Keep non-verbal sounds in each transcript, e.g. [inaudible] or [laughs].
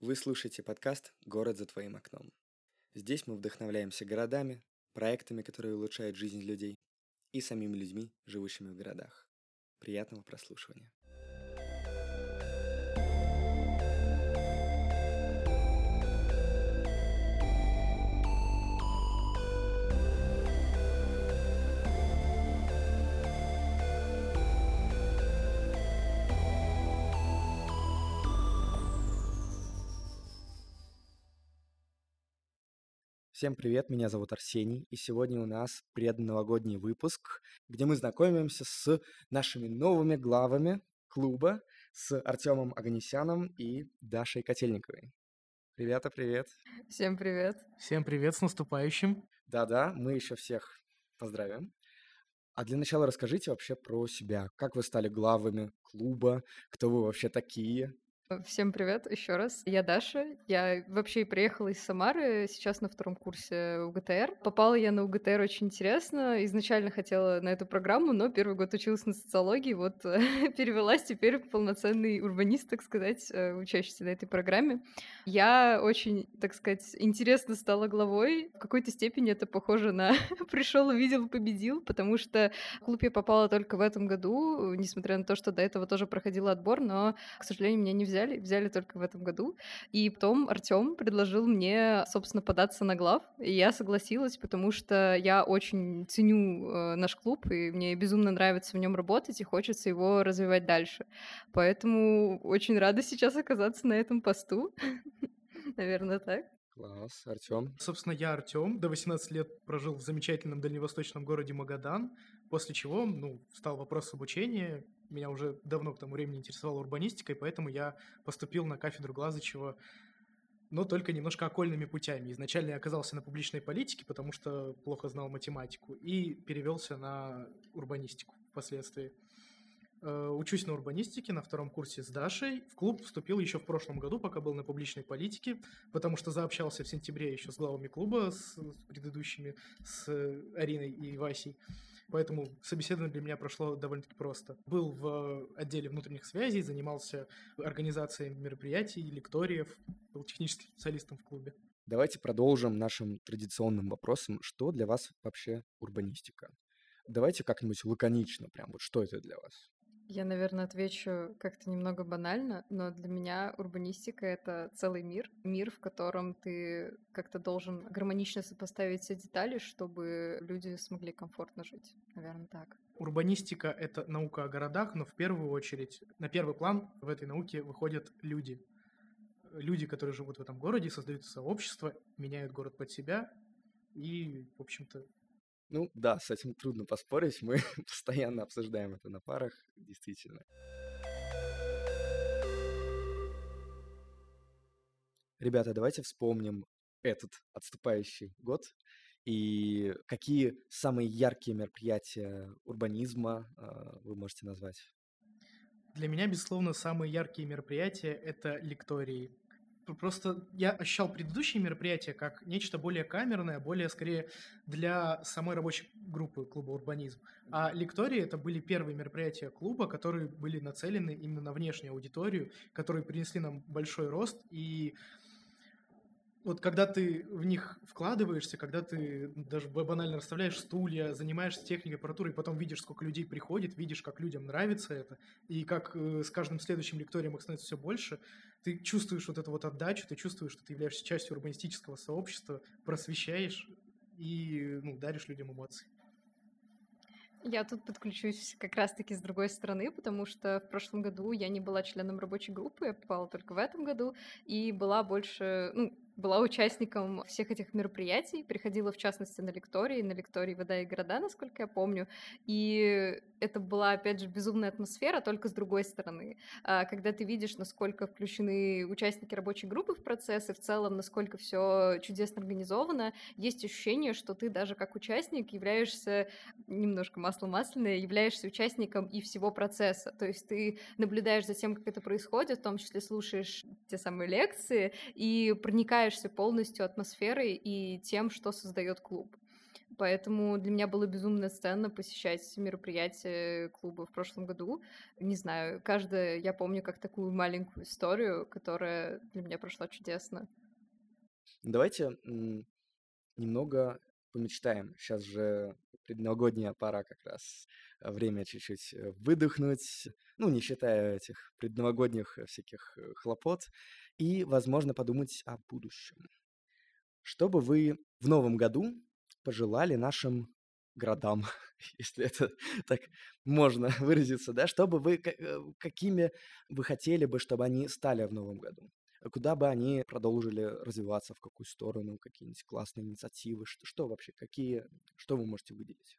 Вы слушаете подкаст «Город за твоим окном». Здесь мы вдохновляемся городами, проектами, которые улучшают жизнь людей, и самими людьми, живущими в городах. Приятного прослушивания. Всем привет, меня зовут Арсений, и сегодня у нас предновогодний выпуск, где мы знакомимся с нашими новыми главами клуба, с Артемом Аганесяном и Дашей Котельниковой. Ребята, привет. Всем привет. Всем привет, с наступающим. Да-да, мы еще всех поздравим. А для начала расскажите вообще про себя. Как вы стали главами клуба? Кто вы вообще такие? Всем привет еще раз. Я Даша. Я вообще приехала из Самары, сейчас на втором курсе УГТР. Попала я на УГТР очень интересно. Изначально хотела на эту программу, но первый год училась на социологии, вот [laughs] перевелась теперь в полноценный урбанист, так сказать, э, учащийся на этой программе. Я очень, так сказать, интересно стала главой. В какой-то степени это похоже на [laughs] пришел, увидел, победил, потому что в клуб я попала только в этом году, несмотря на то, что до этого тоже проходила отбор, но, к сожалению, меня не взяли взяли, взяли только в этом году. И потом Артем предложил мне, собственно, податься на глав, и я согласилась, потому что я очень ценю э, наш клуб, и мне безумно нравится в нем работать, и хочется его развивать дальше. Поэтому очень рада сейчас оказаться на этом посту. [laughs] Наверное, так. Класс, Артем. Собственно, я Артем, до 18 лет прожил в замечательном дальневосточном городе Магадан, после чего, ну, стал вопрос обучения, меня уже давно к тому времени интересовала урбанистика, и поэтому я поступил на кафедру Глазычева, но только немножко окольными путями. Изначально я оказался на публичной политике, потому что плохо знал математику, и перевелся на урбанистику впоследствии. Э, учусь на урбанистике на втором курсе с Дашей. В клуб вступил еще в прошлом году, пока был на публичной политике, потому что заобщался в сентябре еще с главами клуба, с предыдущими, с Ариной и Васей. Поэтому собеседование для меня прошло довольно-таки просто. Был в отделе внутренних связей, занимался организацией мероприятий, лекториев, был техническим специалистом в клубе. Давайте продолжим нашим традиционным вопросом. Что для вас вообще урбанистика? Давайте как-нибудь лаконично прям. Вот что это для вас? Я, наверное, отвечу как-то немного банально, но для меня урбанистика — это целый мир. Мир, в котором ты как-то должен гармонично сопоставить все детали, чтобы люди смогли комфортно жить. Наверное, так. Урбанистика — это наука о городах, но в первую очередь на первый план в этой науке выходят люди. Люди, которые живут в этом городе, создают сообщество, меняют город под себя и, в общем-то, ну да, с этим трудно поспорить. Мы [laughs] постоянно обсуждаем это на парах, действительно. Ребята, давайте вспомним этот отступающий год и какие самые яркие мероприятия урбанизма э, вы можете назвать? Для меня, безусловно, самые яркие мероприятия — это лектории. Просто я ощущал предыдущие мероприятия как нечто более камерное, более скорее для самой рабочей группы клуба «Урбанизм». А лектории — это были первые мероприятия клуба, которые были нацелены именно на внешнюю аудиторию, которые принесли нам большой рост и вот когда ты в них вкладываешься, когда ты даже банально расставляешь стулья, занимаешься техникой, аппаратурой, потом видишь, сколько людей приходит, видишь, как людям нравится это, и как э, с каждым следующим лекторием их становится все больше, ты чувствуешь вот эту вот отдачу, ты чувствуешь, что ты являешься частью урбанистического сообщества, просвещаешь и ну, даришь людям эмоции. Я тут подключусь как раз-таки с другой стороны, потому что в прошлом году я не была членом рабочей группы, я попала только в этом году, и была больше, ну, была участником всех этих мероприятий, приходила в частности на лектории, на лектории «Вода и города», насколько я помню, и это была, опять же, безумная атмосфера, только с другой стороны. А, когда ты видишь, насколько включены участники рабочей группы в процесс, и в целом, насколько все чудесно организовано, есть ощущение, что ты даже как участник являешься немножко маслом масляное, являешься участником и всего процесса. То есть ты наблюдаешь за тем, как это происходит, в том числе слушаешь те самые лекции и проникаешь проникаешься полностью атмосферой и тем, что создает клуб. Поэтому для меня было безумно ценно посещать мероприятия клуба в прошлом году. Не знаю, каждое я помню как такую маленькую историю, которая для меня прошла чудесно. Давайте немного помечтаем. Сейчас же предновогодняя пора как раз. Э, время чуть-чуть э, выдохнуть, ну, не считая этих предновогодних всяких э, хлопот, и, возможно, подумать о будущем. Что бы вы в новом году пожелали нашим городам, [laughs] если это так можно [laughs] выразиться, да, чтобы вы, какими вы хотели бы, чтобы они стали в новом году? Куда бы они продолжили развиваться, в какую сторону, какие-нибудь классные инициативы, что, что вообще, какие, что вы можете выделить?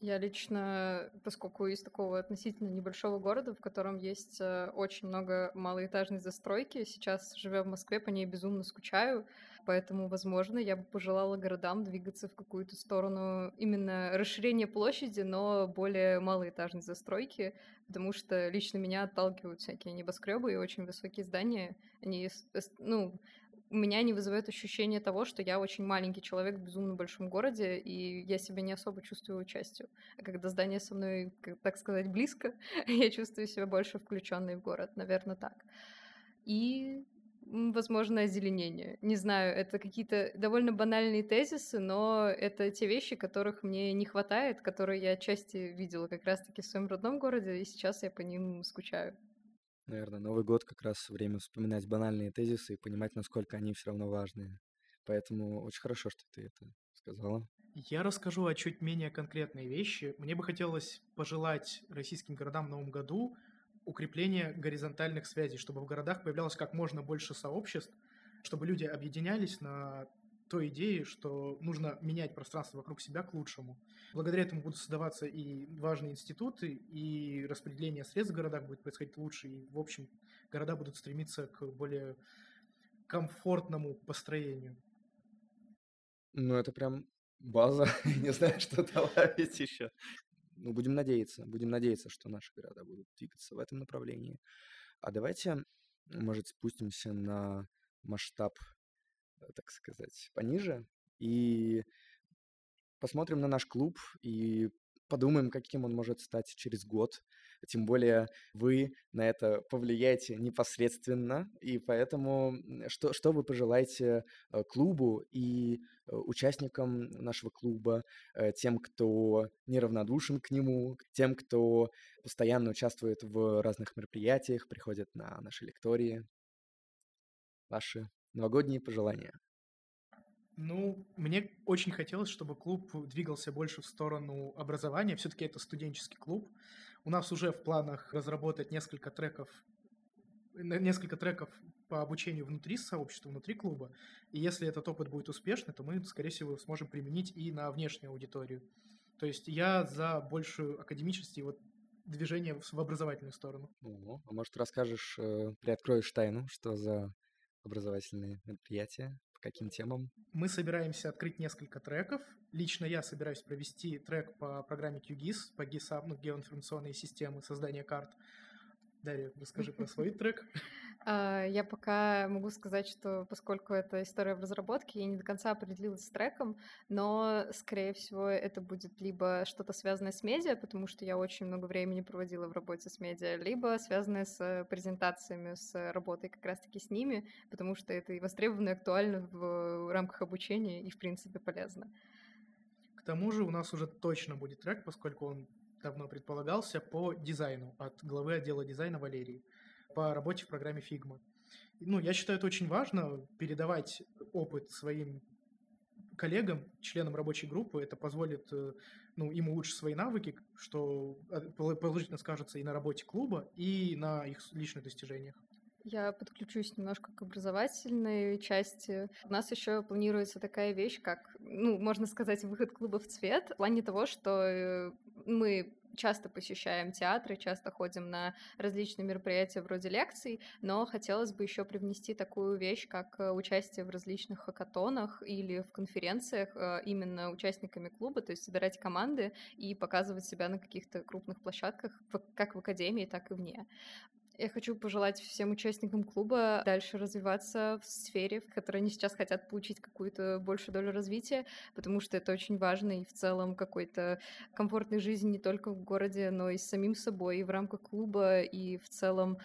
Я лично, поскольку из такого относительно небольшого города, в котором есть э, очень много малоэтажной застройки, сейчас, живя в Москве, по ней безумно скучаю, поэтому, возможно, я бы пожелала городам двигаться в какую-то сторону именно расширения площади, но более малоэтажной застройки, потому что лично меня отталкивают всякие небоскребы и очень высокие здания. Они, ну, у меня не вызывает ощущение того, что я очень маленький человек в безумно большом городе, и я себя не особо чувствую частью. А когда здание со мной, так сказать, близко, [laughs] я чувствую себя больше включенной в город, наверное, так. И возможно, озеленение. Не знаю, это какие-то довольно банальные тезисы, но это те вещи, которых мне не хватает, которые я отчасти видела как раз-таки в своем родном городе, и сейчас я по ним скучаю. Наверное, Новый год как раз время вспоминать банальные тезисы и понимать, насколько они все равно важные. Поэтому очень хорошо, что ты это сказала. Я расскажу о чуть менее конкретной вещи. Мне бы хотелось пожелать российским городам в новом году укрепления горизонтальных связей, чтобы в городах появлялось как можно больше сообществ, чтобы люди объединялись на той идеи, что нужно менять пространство вокруг себя к лучшему. Благодаря этому будут создаваться и важные институты, и распределение средств в городах будет происходить лучше, и, в общем, города будут стремиться к более комфортному построению. Ну, это прям база. [laughs] Не знаю, что добавить еще. Ну, будем надеяться. Будем надеяться, что наши города будут двигаться в этом направлении. А давайте, может, спустимся на масштаб так сказать, пониже. И посмотрим на наш клуб и подумаем, каким он может стать через год. Тем более вы на это повлияете непосредственно, и поэтому что, что вы пожелаете э, клубу и э, участникам нашего клуба, э, тем, кто неравнодушен к нему, тем, кто постоянно участвует в разных мероприятиях, приходит на наши лектории. Ваши Новогодние пожелания. Ну, мне очень хотелось, чтобы клуб двигался больше в сторону образования. Все-таки это студенческий клуб. У нас уже в планах разработать несколько треков, несколько треков по обучению внутри сообщества, внутри клуба. И если этот опыт будет успешный, то мы, скорее всего, сможем применить и на внешнюю аудиторию. То есть я за большую академичность и вот движение в образовательную сторону. О, а может расскажешь, э, приоткроешь тайну, что за образовательные мероприятия? Каким темам? Мы собираемся открыть несколько треков. Лично я собираюсь провести трек по программе QGIS, по GIS, ну, геоинформационные системы создания карт. Дарья, расскажи про свой трек. [laughs] А, я пока могу сказать, что поскольку это история в разработке, я не до конца определилась с треком, но, скорее всего, это будет либо что-то связанное с медиа, потому что я очень много времени проводила в работе с медиа, либо связанное с презентациями, с работой как раз-таки с ними, потому что это и востребовано, и актуально в рамках обучения, и, в принципе, полезно. К тому же у нас уже точно будет трек, поскольку он давно предполагался, по дизайну от главы отдела дизайна Валерии по работе в программе Figma. Ну, я считаю, это очень важно, передавать опыт своим коллегам, членам рабочей группы. Это позволит э, ну, им улучшить свои навыки, что э, положительно скажется и на работе клуба, и на их личных достижениях. Я подключусь немножко к образовательной части. У нас еще планируется такая вещь, как, ну, можно сказать, выход клуба в цвет, в плане того, что э, мы часто посещаем театры, часто ходим на различные мероприятия вроде лекций, но хотелось бы еще привнести такую вещь, как э, участие в различных хакатонах или в конференциях э, именно участниками клуба, то есть собирать команды и показывать себя на каких-то крупных площадках, как в академии, так и вне. Я хочу пожелать всем участникам клуба дальше развиваться в сфере, в которой они сейчас хотят получить какую-то большую долю развития, потому что это очень важно и в целом какой-то комфортной жизни не только в городе, но и с самим собой, и в рамках клуба, и в целом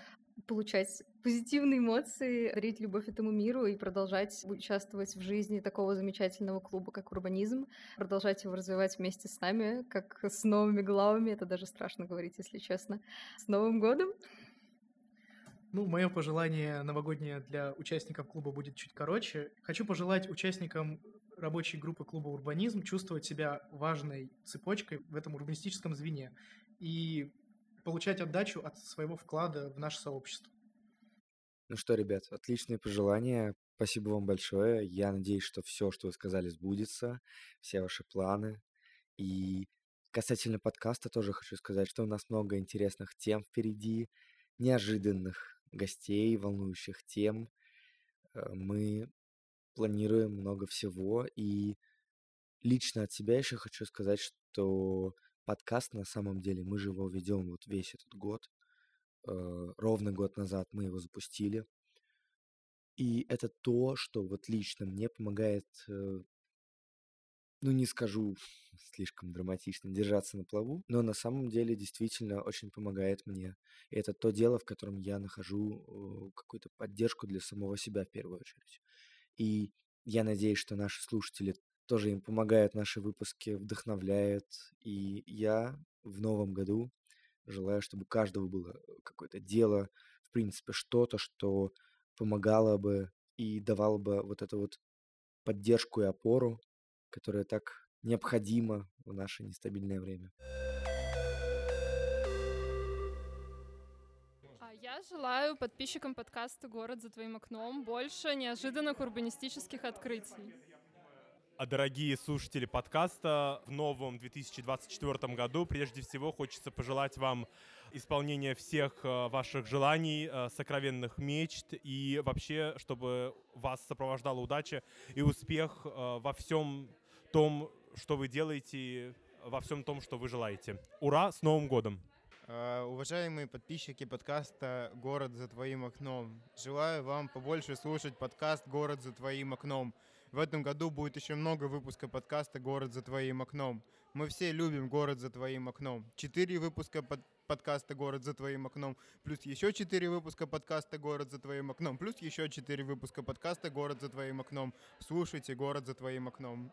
получать позитивные эмоции, дарить любовь этому миру и продолжать участвовать в жизни такого замечательного клуба, как Урбанизм, продолжать его развивать вместе с нами, как с новыми главами, это даже страшно говорить, если честно. С Новым годом! Ну, мое пожелание новогоднее для участников клуба будет чуть короче. Хочу пожелать участникам рабочей группы клуба «Урбанизм» чувствовать себя важной цепочкой в этом урбанистическом звене и получать отдачу от своего вклада в наше сообщество. Ну что, ребят, отличные пожелания. Спасибо вам большое. Я надеюсь, что все, что вы сказали, сбудется, все ваши планы. И касательно подкаста тоже хочу сказать, что у нас много интересных тем впереди, неожиданных гостей, волнующих тем. Э, мы планируем много всего, и лично от себя еще хочу сказать, что подкаст на самом деле мы же его ведем вот весь этот год. Э, ровно год назад мы его запустили. И это то, что вот лично мне помогает э, ну, не скажу слишком драматично, держаться на плаву, но на самом деле действительно очень помогает мне. И это то дело, в котором я нахожу э, какую-то поддержку для самого себя в первую очередь. И я надеюсь, что наши слушатели тоже им помогают, наши выпуски вдохновляют. И я в новом году желаю, чтобы у каждого было какое-то дело, в принципе, что-то, что помогало бы и давало бы вот эту вот поддержку и опору которая так необходима в наше нестабильное время. А я желаю подписчикам подкаста «Город за твоим окном» больше неожиданных урбанистических открытий. А дорогие слушатели подкаста, в новом 2024 году прежде всего хочется пожелать вам исполнения всех э, ваших желаний, э, сокровенных мечт и вообще, чтобы вас сопровождала удача и успех во всем том, что вы делаете, во всем том, что вы желаете. Ура, с Новым годом! Uh, уважаемые подписчики подкаста «Город за твоим окном», желаю вам побольше слушать подкаст «Город за твоим окном». В этом году будет еще много выпусков подкаста «Город за твоим окном». Мы все любим «Город за твоим окном». Четыре выпуска под подкаста «Город за твоим окном», плюс еще четыре выпуска подкаста «Город за твоим окном», плюс еще четыре выпуска подкаста «Город за твоим окном». Слушайте «Город за твоим окном»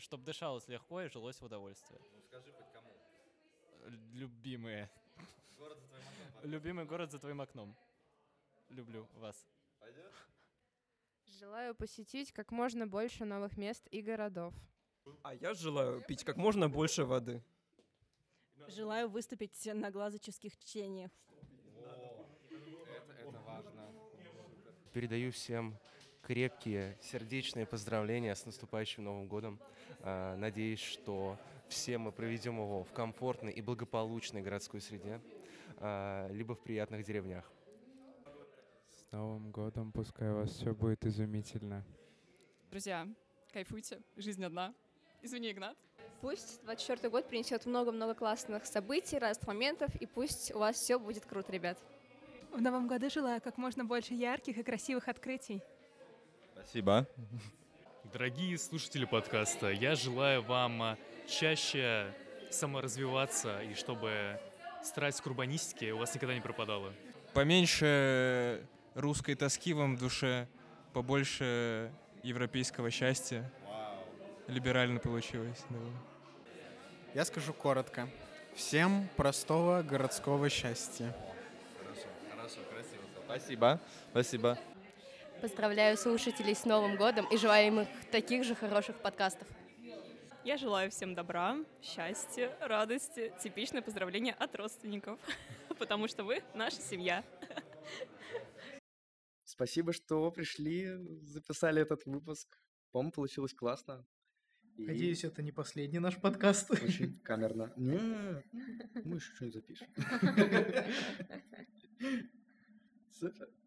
чтобы дышалось легко и жилось в удовольствие. Ну скажи хоть кому. Любимые. Город за твоим окном. Любимый город за твоим окном. Люблю вас. Пойдет? Желаю посетить как можно больше новых мест и городов. А я желаю пить как можно больше воды. Желаю выступить на глазоческих чтениях. О, это, это важно. Передаю всем крепкие сердечные поздравления с наступающим Новым годом. А, надеюсь, что все мы проведем его в комфортной и благополучной городской среде, а, либо в приятных деревнях. С Новым годом, пускай у вас все будет изумительно. Друзья, кайфуйте, жизнь одна. Извини, Игнат. Пусть 24 год принесет много-много классных событий, разных моментов, и пусть у вас все будет круто, ребят. В новом году желаю как можно больше ярких и красивых открытий. Спасибо. Дорогие слушатели подкаста, я желаю вам а, чаще саморазвиваться и чтобы страсть к урбанистике у вас никогда не пропадала. Поменьше русской тоски вам в душе, побольше европейского счастья. Либерально получилось. Да. Я скажу коротко. Всем простого городского счастья. Хорошо, хорошо, красиво. Спасибо, спасибо. Поздравляю слушателей с Новым годом и желаю им таких же хороших подкастов. Я желаю всем добра, счастья, радости. Типичное поздравление от родственников, [laughs] потому что вы наша семья. Спасибо, что пришли, записали этот выпуск. По-моему, получилось классно. И... Надеюсь, это не последний наш подкаст. Очень [laughs] камерно. Нет, мы еще что-нибудь запишем. [laughs]